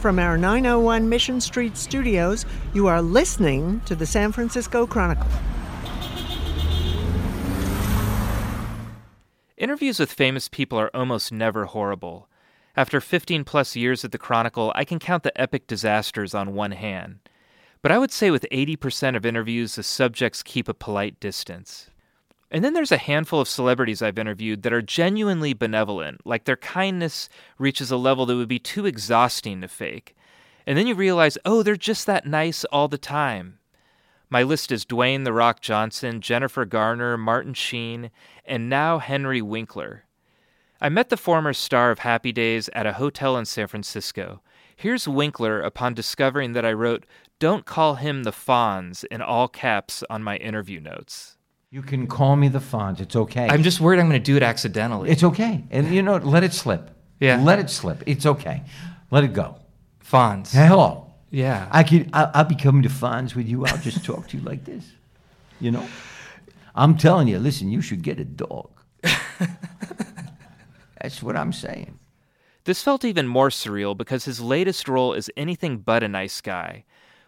From our 901 Mission Street studios, you are listening to the San Francisco Chronicle. Interviews with famous people are almost never horrible. After 15 plus years at the Chronicle, I can count the epic disasters on one hand. But I would say with 80% of interviews, the subjects keep a polite distance. And then there's a handful of celebrities I've interviewed that are genuinely benevolent, like their kindness reaches a level that would be too exhausting to fake. And then you realize, oh, they're just that nice all the time. My list is Dwayne The Rock Johnson, Jennifer Garner, Martin Sheen, and now Henry Winkler. I met the former star of Happy Days at a hotel in San Francisco. Here's Winkler upon discovering that I wrote, Don't call him the Fonz in all caps on my interview notes. You can call me the Fonz. It's okay. I'm just worried I'm going to do it accidentally. It's okay. And you know, let it slip. Yeah. Let it slip. It's okay. Let it go. Fonz. Hello. Yeah. I could. I, I'll be coming to Fonz with you. I'll just talk to you like this. You know. I'm telling you. Listen. You should get a dog. That's what I'm saying. This felt even more surreal because his latest role is anything but a nice guy.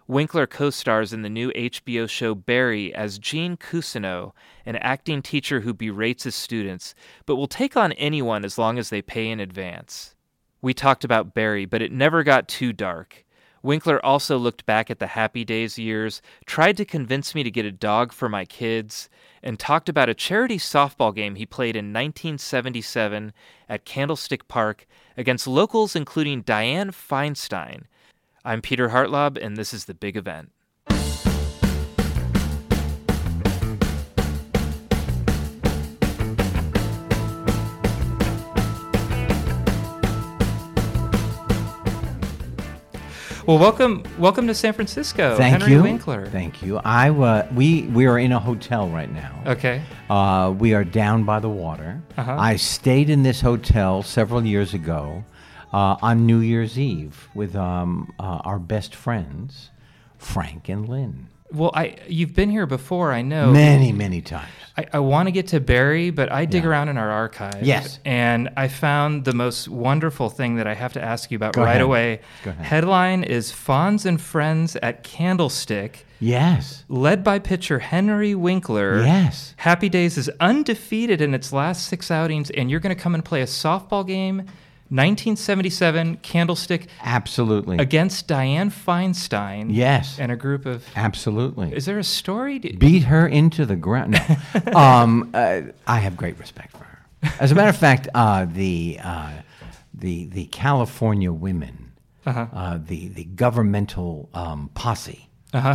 Winkler co stars in the new HBO show Barry as Gene Cousineau, an acting teacher who berates his students, but will take on anyone as long as they pay in advance. We talked about Barry, but it never got too dark. Winkler also looked back at the Happy Days years, tried to convince me to get a dog for my kids, and talked about a charity softball game he played in 1977 at Candlestick Park against locals including Dianne Feinstein. I'm Peter Hartlaub, and this is The Big Event. Well, welcome, welcome to San Francisco, Thank Henry you. Winkler. Thank you. I uh, we we are in a hotel right now. Okay. Uh, we are down by the water. Uh-huh. I stayed in this hotel several years ago uh, on New Year's Eve with um, uh, our best friends, Frank and Lynn. Well, I you've been here before, I know. Many, many times. I, I want to get to Barry, but I dig Yeah. around in our archives. Yes. And I found the most wonderful thing that I have to ask you about Go right ahead. away. Go ahead. Headline is Fonz and Friends at Candlestick, Yes. led by pitcher Henry Winkler. Yes. Happy Days is undefeated in its last six outings, and you're going to come and play a softball game, 1977 Candlestick Absolutely. against Dianne Feinstein. Yes. And a group of. Absolutely. Is there a story? Beat her into the ground. No. um, uh, I have great respect for her. As a matter of fact, uh, the uh, the the California women, Uh-huh. uh, the the governmental um, posse, Uh-huh.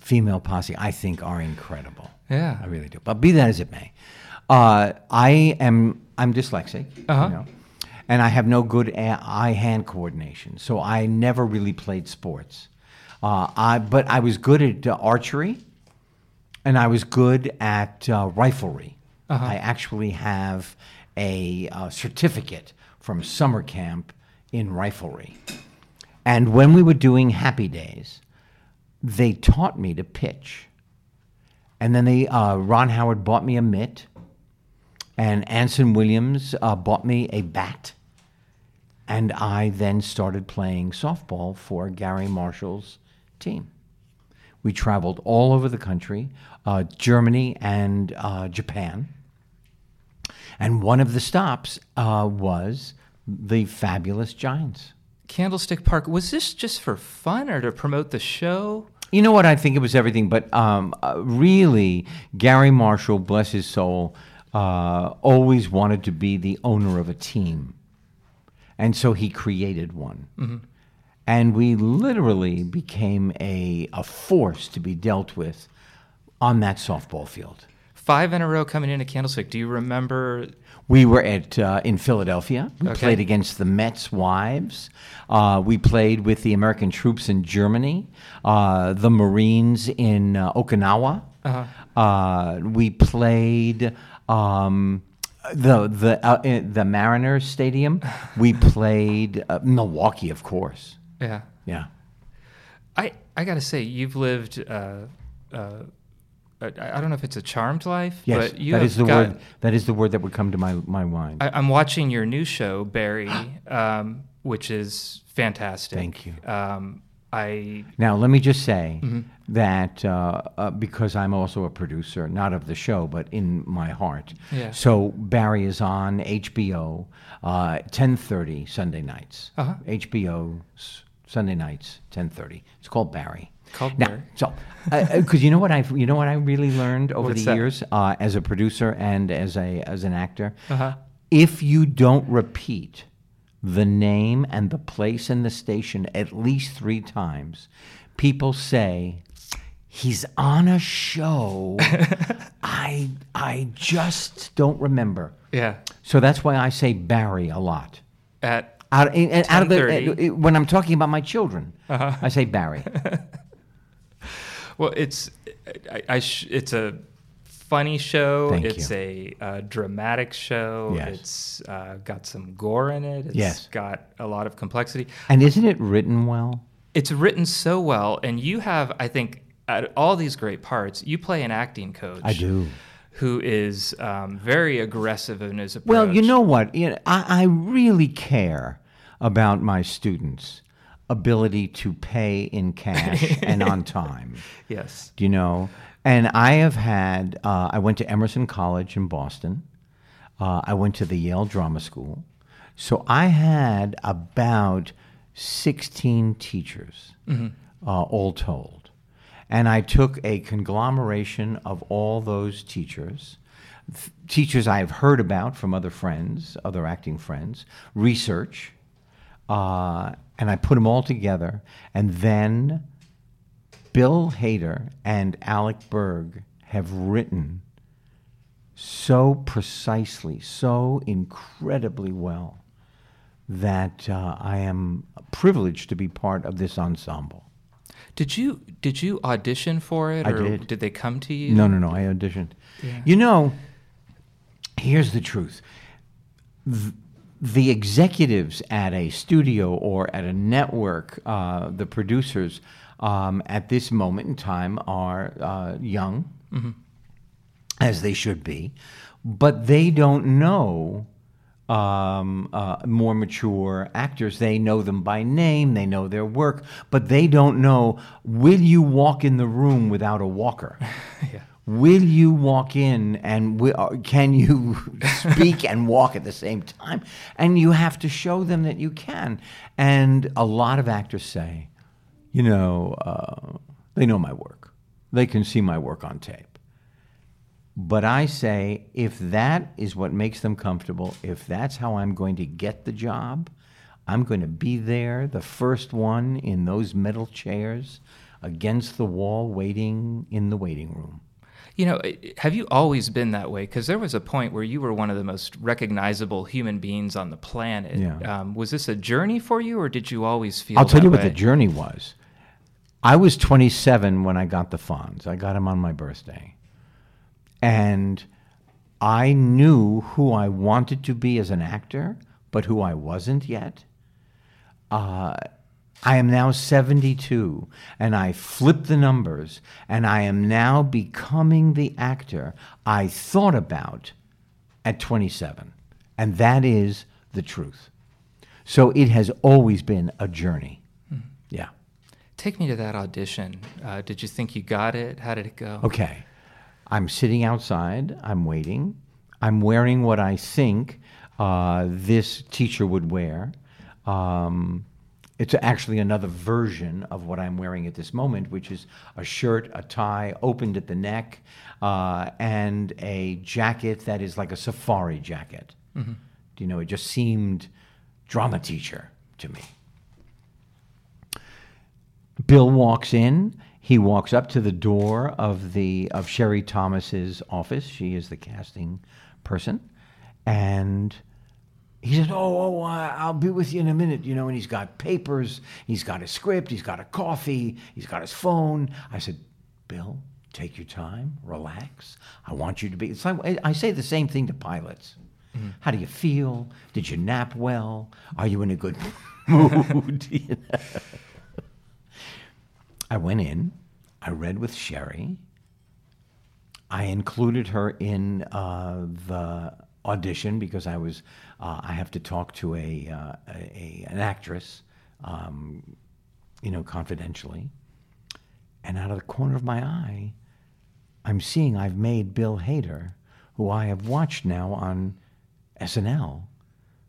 female posse, I think are incredible. Yeah. I really do. But be that as it may, uh, I am I'm dyslexic, Uh-huh. you know, and I have no good eye hand coordination, so I never really played sports. Uh, I but I was good at uh, archery, and I was good at uh, riflery. I actually have a uh, certificate from summer camp in riflery. And when we were doing Happy Days, they taught me to pitch. And then they, uh, Ron Howard bought me a mitt, and Anson Williams uh, bought me a bat. And I then started playing softball for Garry Marshall's team. We traveled all over the country, uh, Germany and uh, Japan. And one of the stops uh, was the fabulous Giants. Candlestick Park. Was this just for fun or to promote the show? You know what? I think it was everything, but um, uh, really, Gary Marshall, bless his soul, uh, always wanted to be the owner of a team. And so he created one. And we literally became a, a force to be dealt with on that softball field. Five in a row coming into Candlestick. Do you remember? We were at uh, in Philadelphia. We Okay. played against the Mets' wives. Uh, we played with the American troops in Germany, uh, the Marines in uh, Okinawa. Uh, we played um, the the uh, the Mariners Stadium. We played uh, Milwaukee, of course. Yeah. Yeah. I, I got to say, you've lived uh, uh, uh, I I don't know if it's a charmed life, Yes, but you that have is the got, word. That is the word that would come to my my mind. I, I'm watching your new show, Barry, um, which is fantastic. Thank you. Um, I Now, let me just say Mm-hmm. That uh, uh, because I'm also a producer, not of the show, but in my heart. Yeah. So Barry is on HBO, uh, 10:30 Sunday nights. Uh-huh. HBO Sunday nights, 10:30. It's called Barry. Called now, Barry. So, because you know what I've, you know what I really learned over What's the that? years uh, as a producer and as a as an actor. Uh-huh. If you don't repeat the name and the place and the station at least three times, people say, He's on a show. I I just don't remember. yeah So that's why I say Barry a lot. at Out, out of the 10:30. uh, when I'm talking about my children, Uh-huh. I say Barry. well, it's I, I sh- it's a funny show. Thank it's you. a, uh dramatic show. Yes. It's uh, got some gore in it. It's Yes. got a lot of complexity. and isn't it written well? It's written so well, and you have, I think, all these great parts, you play an acting coach. I do. Who is um, very aggressive in his approach. Well, you know what? You know, I, I really care about my students' ability to pay in cash and on time. Yes. Do you know? And I have had, uh, I went to Emerson College in Boston. Uh, I went to the Yale Drama School. So I had about 16 teachers, uh, all told. And I took a conglomeration of all those teachers, th- teachers I've heard about from other friends, other acting friends, research, uh, and I put them all together. And then Bill Hader and Alec Berg have written so precisely, so incredibly well that uh, I am privileged to be part of this ensemble. Did you did you audition for it, I or did. they come to you? No, no, no. I auditioned. Yeah. You know, here's the truth. Th- The executives at a studio or at a network, uh, the producers, um, at this moment in time are uh, young, as they should be, but they don't know um, uh, more mature actors. They know them by name, they know their work, but they don't know will you walk in the room without a walker? Yeah. Will you walk in and wi- uh, can you speak and walk at the same time? And you have to show them that you can. And a lot of actors say, you know, uh, they know my work, they can see my work on tape. But I say, if that is what makes them comfortable, if that's how I'm going to get the job, I'm going to be there, the first one in those metal chairs against the wall, waiting in the waiting room. You know, have you always been that way? Because there was a point where you were one of the most recognizable human beings on the planet. Yeah. Um, was this a journey for you, or did you always feel? I'll tell you what the journey was. I was 27 when I got the Fonz. I got him on my birthday. And I knew who I wanted to be as an actor, but who I wasn't yet. Uh, I am now 72, and I flipped the numbers, and I am now becoming the actor I thought about at 27. And that is the truth. So it has always been a journey. Yeah. Take me to that audition. Uh, did you think you got it? How did it go? Okay. I'm sitting outside. I'm waiting. I'm wearing what I think uh, this teacher would wear. Um, it's actually another version of what I'm wearing at this moment, which is a shirt, a tie, opened at the neck, uh, and a jacket that is like a safari jacket. Do you know? It just seemed drama teacher to me. Bill walks in. He walks up to the door of the of Sherry Thomas's office. She is the casting person, and he says, "Oh, oh, I- I'll be with you in a minute." You know, and he's got papers. He's got a script. He's got a coffee. He's got his phone. I said, "Bill, take your time, relax. I want you to be." It's like I- say the same thing to pilots. Mm-hmm. How do you feel? Did you nap well? Are you in a good mood? You know? I went in, I read with Sherry, I included her in uh, the audition because I was uh, I have to talk to a, uh, a an actress, um, you know, confidentially. And out of the corner of my eye, I'm seeing I've made Bill Hader, who I have watched now on SNL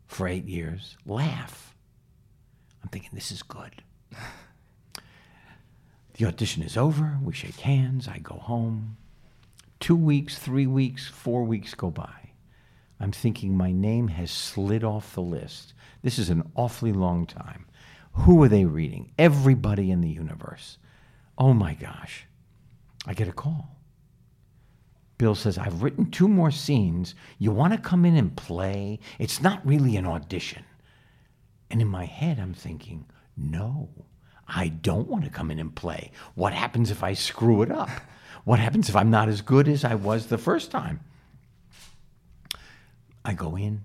for eight years, laugh. I'm thinking this is good. the audition is over. We shake hands. I go home. Two weeks, three weeks, four weeks go by. I'm thinking my name has slid off the list. This is an awfully long time. Who are they reading? Everybody in the universe. Oh my gosh. I get a call. Bill says, I've written two more scenes. You want to come in and play? It's not really an audition. And in my head, I'm thinking, no, I don't want to come in and play. What happens if I screw it up? What happens if I'm not as good as I was the first time? I go in.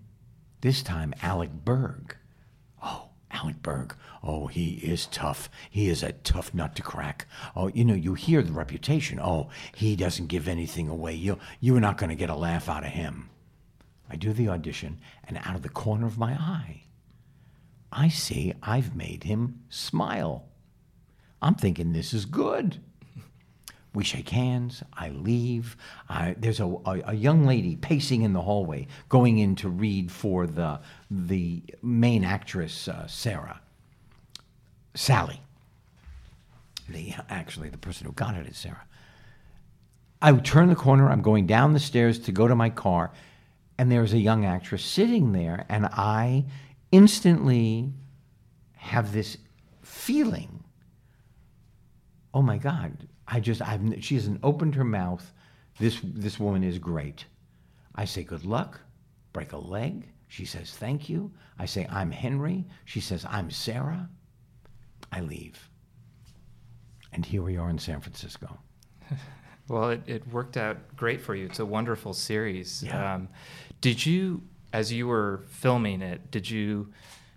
This time, Alec Berg. Oh, Alec Berg. Oh, he is tough. He is a tough nut to crack. Oh, you know, you hear the reputation. Oh, he doesn't give anything away. You, you're not going to get a laugh out of him. I do the audition, and out of the corner of my eye, I see I've made him smile. I'm thinking this is good. We shake hands. I leave. I, there's a, a, a, young lady pacing in the hallway, going in to read for the the main actress, uh, Sarah. Sally. The actually the person who got it is Sarah. I turn the corner. I'm going down the stairs to go to my car, and there's a young actress sitting there, and I instantly have this feeling. Oh my God! I just I've she hasn't opened her mouth. This this woman is great. I say good luck, break a leg. She says thank you. I say I'm Henry. She says I'm Sarah. I leave. And here we are in San Francisco. well, it, it worked out great for you. It's a wonderful series. Yeah. Um, did you, as you were filming it, did you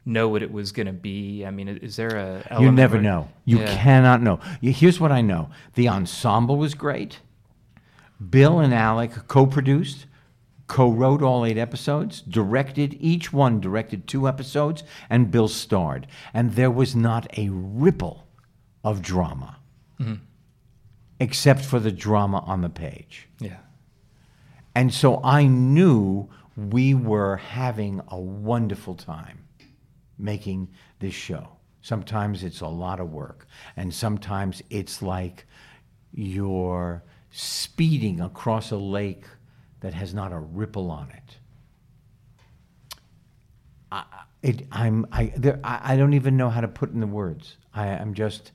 know what it was going to be? I mean, is there a you never where, know. You yeah. cannot know. Here's what I know: the ensemble was great. Bill and Alec co-produced, co-wrote all eight episodes, directed each one directed two episodes, and Bill starred. And there was not a ripple of drama, mm-hmm. except for the drama on the page. Yeah. And so I knew we were having a wonderful time making this show. Sometimes it's a lot of work, and sometimes it's like you're speeding across a lake that has not a ripple on it. I, it, I'm, I, there, I, I don't even know how to put in the words. I, I'm just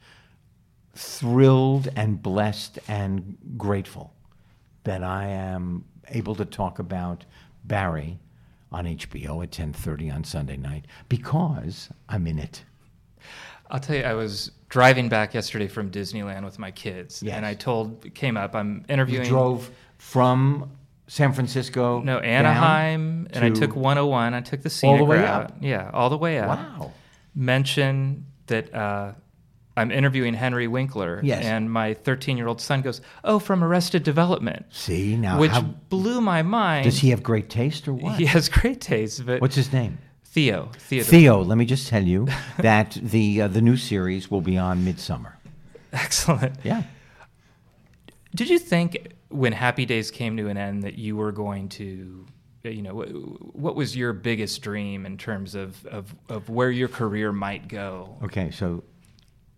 thrilled and blessed and grateful that I am able to talk about Barry on HBO at 10:30 on Sunday night because I'm in it. I'll tell you, I was driving back yesterday from Disneyland with my kids, yes. and I told came up. I'm interviewing. You drove from San Francisco. No, Anaheim, and I took 101. I took the scenic all the way route. up. Yeah, all the way up. Wow. Mention that uh, I'm interviewing Henry Winkler, yes. and my 13 year old son goes, "Oh, from Arrested Development." See now, which how, blew my mind. Does he have great taste or what? He has great taste, but what's his name? Theo. Theodore. Theo. Let me just tell you that the uh, the new series will be on Midsummer. Excellent. Yeah. Did you think when Happy Days came to an end that you were going to you know what was your biggest dream in terms of, of, of where your career might go okay so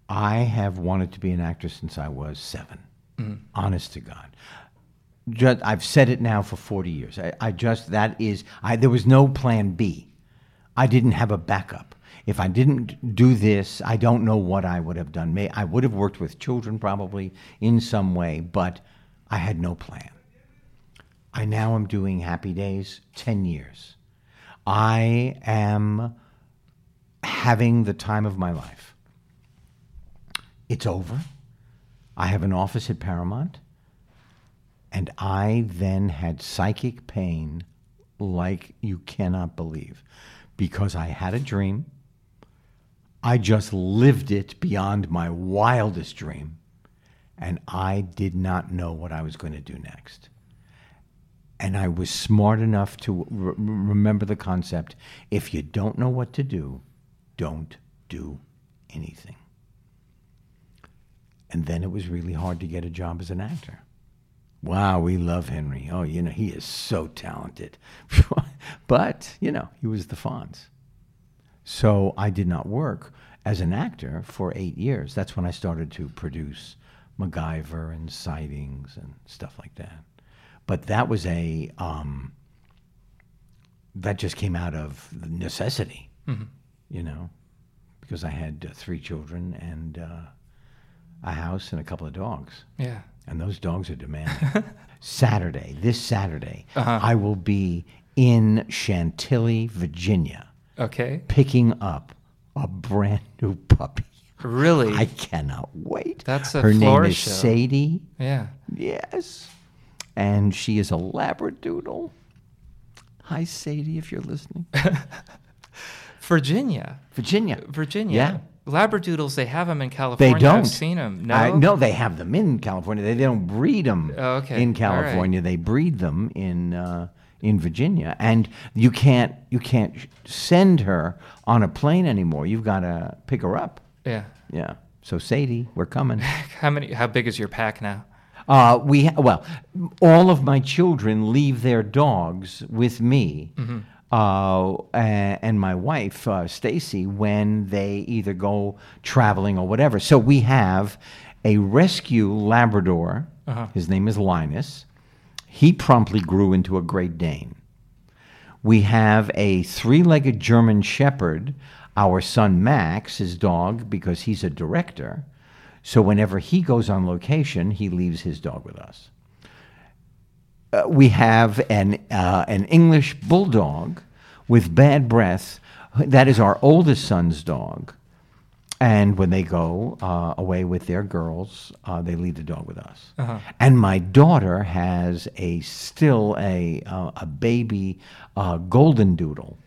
I have wanted to be an actor since I was 7 mm-hmm. Honest to God. Just, I've said it now for 40 years. I, I just, that is, I, there was no plan B. I didn't have a backup. If I didn't do this, I don't know what I would have done. May, I would have worked with children probably in some way, but I had no plan. I now am doing Happy Days 10 years. I am having the time of my life. It's over. I have an office at Paramount. And I then had psychic pain like you cannot believe because I had a dream. I just lived it beyond my wildest dream. And I did not know what I was going to do next. And I was smart enough to re- remember the concept if you don't know what to do, don't do anything. And then it was really hard to get a job as an actor. Wow, we love Henry. Oh, you know, he is so talented. but, you know, he was the Fonz. So I did not work as an actor for eight years. That's when I started to produce MacGyver and sightings and stuff like that. But that was a, um, that just came out of necessity, you know, because I had uh, three children and uh, a house and a couple of dogs. Yeah. And those dogs are demanding. Saturday, this Saturday, Uh-huh. I will be in Chantilly, Virginia, Okay. picking up a brand new puppy. Really? I cannot wait. That's a Her name is show. Sadie. yeah. Yes. And she is a Labradoodle. Hi, Sadie, if you're listening. Virginia. Virginia. Virginia. Yeah. Labradoodles, they have them in California. They don't. I've seen them. No. I, no, they have them in California. They, they don't breed them Oh, okay. in All right. California. They breed them in uh, in Virginia, and you can't you can't send her on a plane anymore. You've got to pick her up. Yeah. Yeah. So Sadie, we're coming. How many? How big is your pack now? Uh, we ha- well, all of my children leave their dogs with me. Uh, and my wife, uh, Stacy, when they either go traveling or whatever. So we have a rescue Labrador. His name is Linus. He promptly grew into a Great Dane. We have a three legged German Shepherd, our son Max, his dog, because he's a director. So whenever he goes on location, he leaves his dog with us. Uh, we have an, uh, an English Bulldog with bad breath. That is our oldest son's dog. And when they go uh, away with their girls, uh, they leave the dog with us. And my daughter has a still a uh, a baby uh, golden doodle.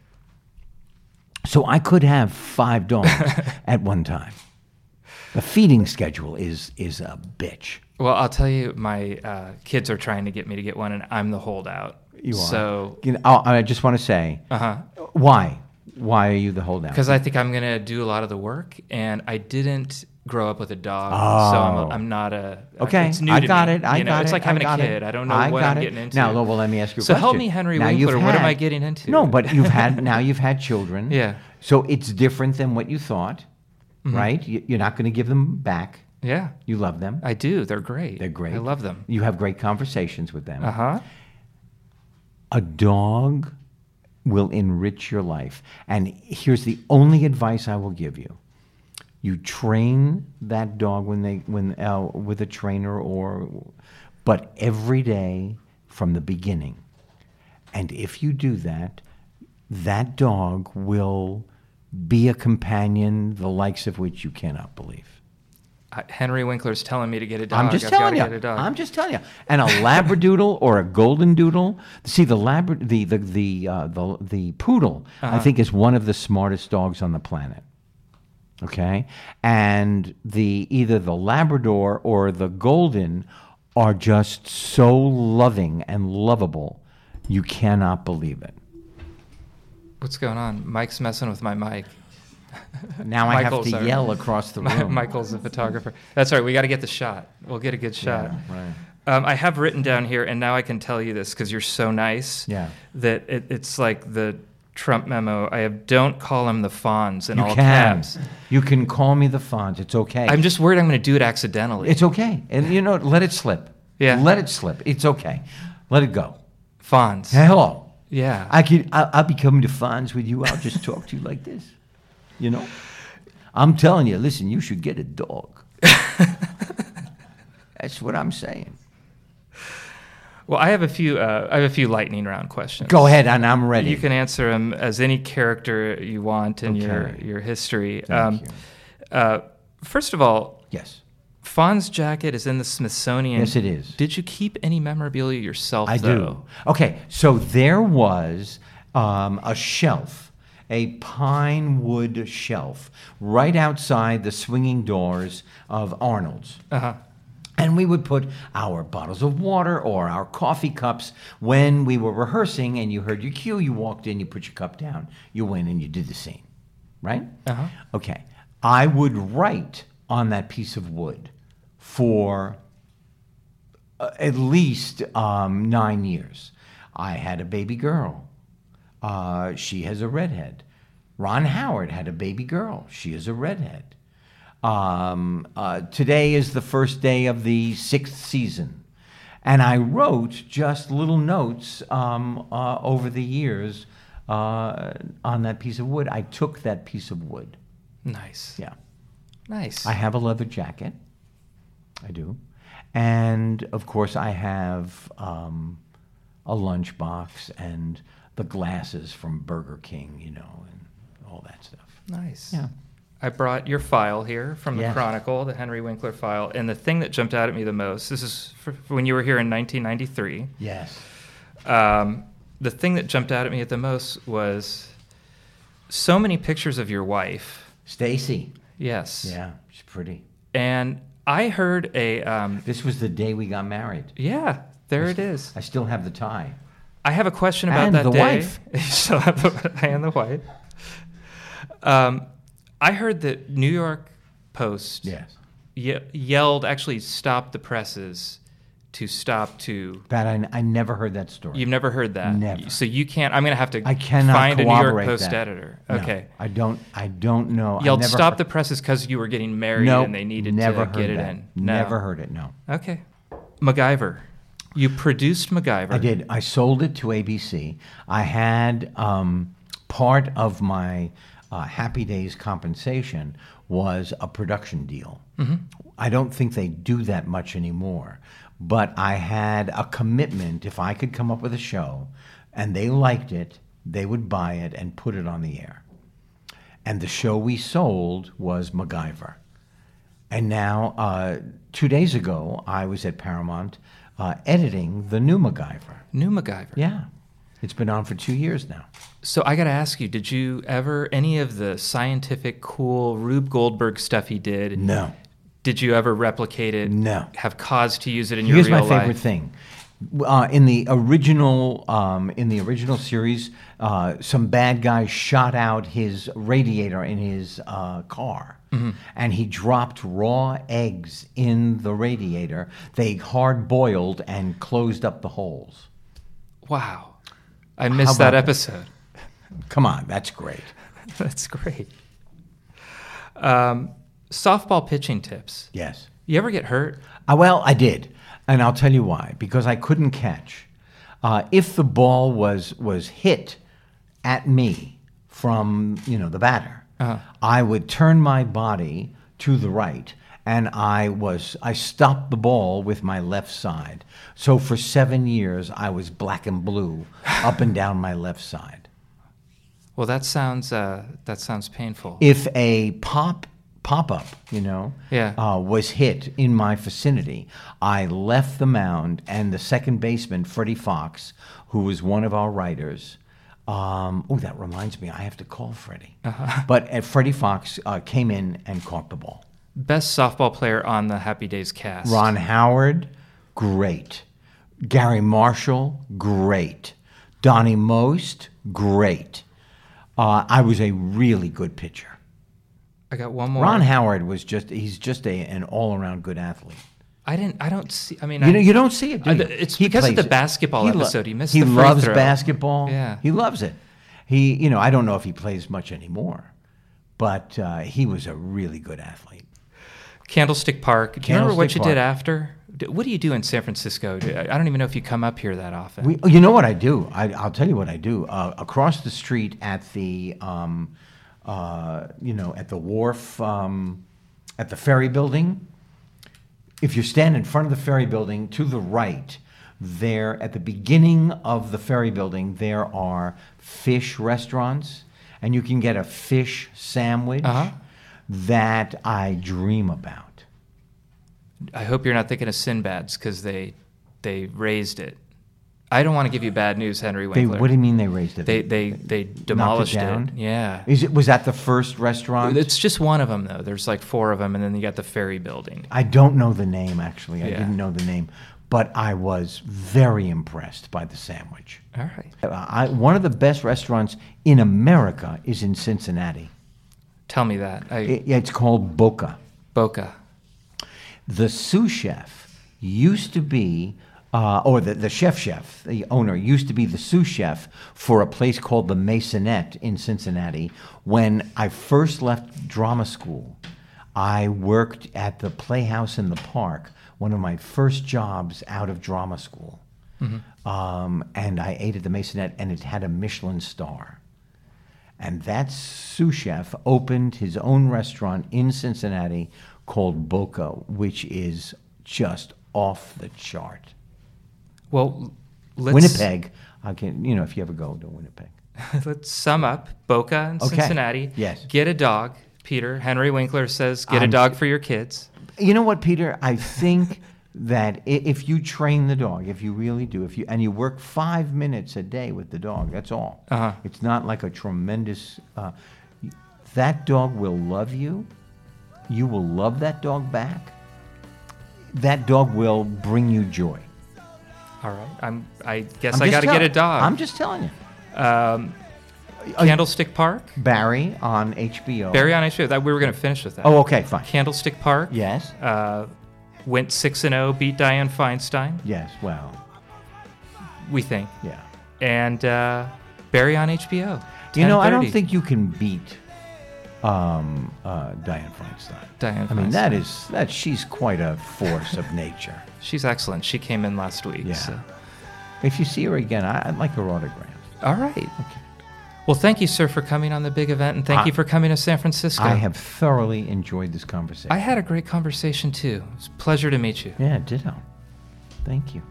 So I could have five dogs at one time. The feeding schedule is is a bitch. Well, I'll tell you, my uh, kids are trying to get me to get one, and I'm the holdout. You are. So, You know, oh, I just want to say, uh huh. why? Why are you the holdout? Because I think I'm gonna do a lot of the work, and I didn't grow up with a dog, so Oh. I'm, I'm not a. Okay, it's new I to got me, it. I you know? got It's it. like having a it. kid. I don't know I what I'm it. getting into. Now, well, let me ask you a So question. help me, Henry Now, Winkler. What am I getting into? No, but you've had now you've had children. Yeah. So it's different than what you thought, Mm-hmm. right? You- You're not going to give them back. Yeah, You love them. I do. They're great. They're great. I love them. You have great conversations with them. Uh huh. A dog will enrich your life. And here's the only advice I will give you. You train that dog when they when uh, with a trainer or but every day from the beginning. And if you do that, that dog will be a companion the likes of which you cannot believe. Uh, Henry Winkler's telling me to get a dog. I'm just I've telling you. Get a dog. I'm just telling you. And a labradoodle or a golden doodle. See the labra- the the the uh, the, the poodle. Uh-huh. I think is one of the smartest dogs on the planet. Okay, and the either the Labrador or the golden are just so loving and lovable, you cannot believe it. What's going on? Mike's messing with my mic. Now I have Michael's to our- yell across the room. Michael's a photographer. That's right. We got to get the shot. We'll get a good shot. Yeah, right. Um, I have written down here, and now I can tell you this because you're so nice. Yeah. That it, it's like the Trump memo. I have don't call him the Fonz in You all can. caps. You can call me the Fonz. It's okay. I'm just worried I'm going to do it accidentally. It's okay. And you know, let it slip. Yeah. Let it slip. It's okay. Let it go. Fonz. Hey, hello. Yeah. I could. I, I'll be coming to Fonz with you. I'll just talk to you like this. You know. I'm telling you. Listen, you should get a dog. That's what I'm saying. well, I have a few. Uh, I have a few lightning round questions. Go ahead, and I'm ready. You can answer them as any character you want in your Okay. your history. Thank Um, you. uh, first of all, Yes. Fonz's jacket is in the Smithsonian. Yes, it is. Did you keep any memorabilia yourself? I though? do. Okay, so there was um, a shelf, a pine wood shelf, right outside the swinging doors of Arnold's. Uh huh. And we would put our bottles of water or our coffee cups when we were rehearsing and you heard your cue, you walked in, you put your cup down, you went and you did the scene. Right? Uh-huh. Okay. I would write on that piece of wood for uh, at least um, nine years. I had a baby girl. Uh, she has a redhead. Ron Howard had a baby girl. She is a redhead. Um, uh, today is the first day of the sixth season. And I wrote just little notes um, uh, over the years uh, on that piece of wood. I took that piece of wood. Nice. Yeah. Nice. I have a leather jacket. I do. And of course, I have um, a lunchbox and the glasses from Burger King, you know, and all that stuff. nice. Yeah. I brought your file here from the Yes. Chronicle, the Henry Winkler file, and the thing that jumped out at me the most. This is for, for when you were here in 1993. Yes. Um, the thing that jumped out at me at the most was so many pictures of your wife. Stacy. Yes. Yeah, she's pretty. And I heard a um, This was the day we got married. yeah. There it is. I still have the tie. I have a question about And that the day. wife. Have the and the wife. Um, I heard that New York Post Yes. ye- yelled, actually stopped the presses to stop to. That I, I never heard that story. You've never heard that, Never. So you can't. I'm going to have to I cannot find a New York Post that. editor. No, Okay. I don't. I don't know. Yelled stop heard- the presses because you were getting married and they needed never to get it that. in. No. Never heard it. No. Okay. MacGyver. You produced MacGyver. I did. I sold it to ABC. I had um, part of my uh, Happy Days compensation was a production deal. I don't think they do that much anymore. But I had a commitment if I could come up with a show and they liked it, they would buy it and put it on the air. And the show we sold was MacGyver. And now, uh, two days ago, I was at Paramount uh, editing the new MacGyver. New MacGyver. Yeah. It's been on for two years now. So I got to ask you, did you ever any of the scientific cool Rube Goldberg stuff he did? No. Did you ever replicate it? No. Have cause to use it in your Here's real life? Here's my favorite life? thing. Uh, in the original, um, in the original series, uh, some bad guy shot out his radiator in his uh, car, Mm-hmm. and he dropped raw eggs in the radiator. They hard boiled and closed up the holes. Wow. I missed that? episode. Come on, that's great. That's great. Um, softball pitching tips. Yes. You ever get hurt? Uh, well, I did, and I'll tell you why. Because I couldn't catch. Uh, if the ball was was hit at me from you know the batter, Uh-huh. I would turn my body to the right, and I was I stopped the ball with my left side. So for seven years, I was black and blue up and down my left side. Well, that sounds uh, that sounds painful. if a pop pop up, you know, Yeah. uh, was hit in my vicinity, I left the mound, and the second baseman, Freddie Fox, who was one of our writers. Um, oh, that reminds me, I have to call Freddie. Uh-huh. But uh, Freddie Fox uh, came in and caught the ball. Best softball player on the Happy Days cast. Ron Howard, great. Garry Marshall, great. Donnie Most, great. Uh, I was a really good pitcher. I got one more. Ron Howard was just he's just a, an all-around good athlete. I didn't. I don't see. I mean, You I, know, you don't see it. Do I- it's He because of the basketball He lo- episode. He missed He loves throw. basketball. Yeah. he loves it. He, you know, I don't know if he plays much anymore, but uh, he was a really good athlete. Candlestick Park. Do you remember what Candlestick you did after? What do you do in San Francisco? I don't even know if you come up here that often. We, you know what I do? I, I'll tell you what I do. Uh, across the street at the, um, uh, you know, at the wharf, um, at the ferry building. If you stand in front of the ferry building to the right, there at the beginning of the ferry building, there are fish restaurants, and you can get a fish sandwich Uh-huh. that I dream about. I hope you're not thinking of Sinbad's because they they raised it. I don't want to give you bad news, Henry They, Winkler. what do you mean they raised it? They they they demolished it. down? Yeah. Is it was that the first restaurant? It's just one of them though. There's like four of them, and then you got the ferry building. I don't know the name actually. I Yeah. didn't know the name, but I was very impressed by the sandwich. All right. I, one of the best restaurants in America is in Cincinnati. Tell me that. I, It- it's called Boca. Boca. The sous chef used to be, uh, or the, the chef chef, the owner, used to be the sous chef for a place called the Maisonette in Cincinnati. When I first left drama school, I worked at the Playhouse in the Park, one of my first jobs out of drama school. Um, and I ate at the Maisonette, and it had a Michelin star. And that sous chef opened his own restaurant in Cincinnati called Boca, which is just off the chart. Well, let's Winnipeg, I can, you know, if you ever go to Winnipeg. let's sum up. Boca and Okay. Cincinnati. Yes. Get a dog. Peter Henry Winkler says, get a I'm- dog for your kids. You know what, Peter? I think that if you train the dog, if you really do, if you and you work five minutes a day with the dog, that's all. Uh-huh. It's not like a tremendous. Uh, that dog will love you. You will love that dog back. That dog will bring you joy. All right. I'm. I guess I'm I got to tell- get a dog. I'm just telling you. um, Oh, you- Candlestick Park. Barry on HBO. Barry on HBO. That we were going to finish with that. Oh, okay, fine. Candlestick Park. Yes. Uh, went six and zero. Beat Dianne Feinstein. Yes. Well. We think. Yeah. And uh, Barry on HBO. You know, I don't 10:30. think you can beat um, uh, Dianne Feinstein. Dianne Feinstein. I mean, that is that she's quite a force of nature. She's excellent. She came in last week. Yeah. so- If you see her again, I, I'd like her autograph. All right. Okay. Well, thank you, sir, for coming on the big event, and thank I- you for coming to San Francisco. I have thoroughly enjoyed this conversation. I had a great conversation too. It's a pleasure to meet you. yeah, ditto. Thank you.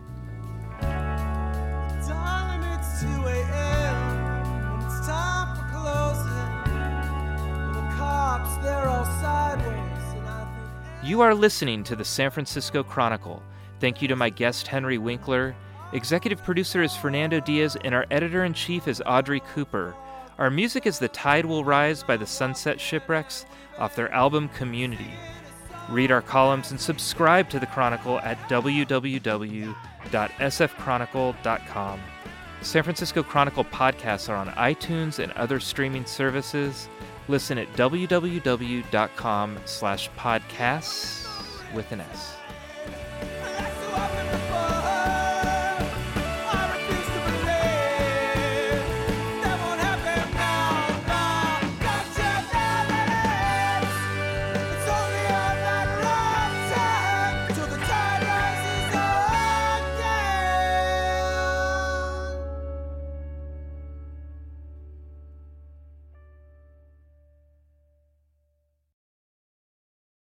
Darling, it's 2 a.m. and it's time for closing. And the cops, they're all sideways, and I think. You are listening to the San Francisco Chronicle. Thank you to my guest, Henry Winkler. Executive producer is Fernando Diaz, and our editor in chief is Audrey Cooper. Our music is The Tide Will Rise by the Sunset Shipwrecks off their album Community. Read our columns and subscribe to the Chronicle at www.sfchronicle.com. San Francisco Chronicle podcasts are on iTunes and other streaming services. Listen at www.com slash podcasts with an S.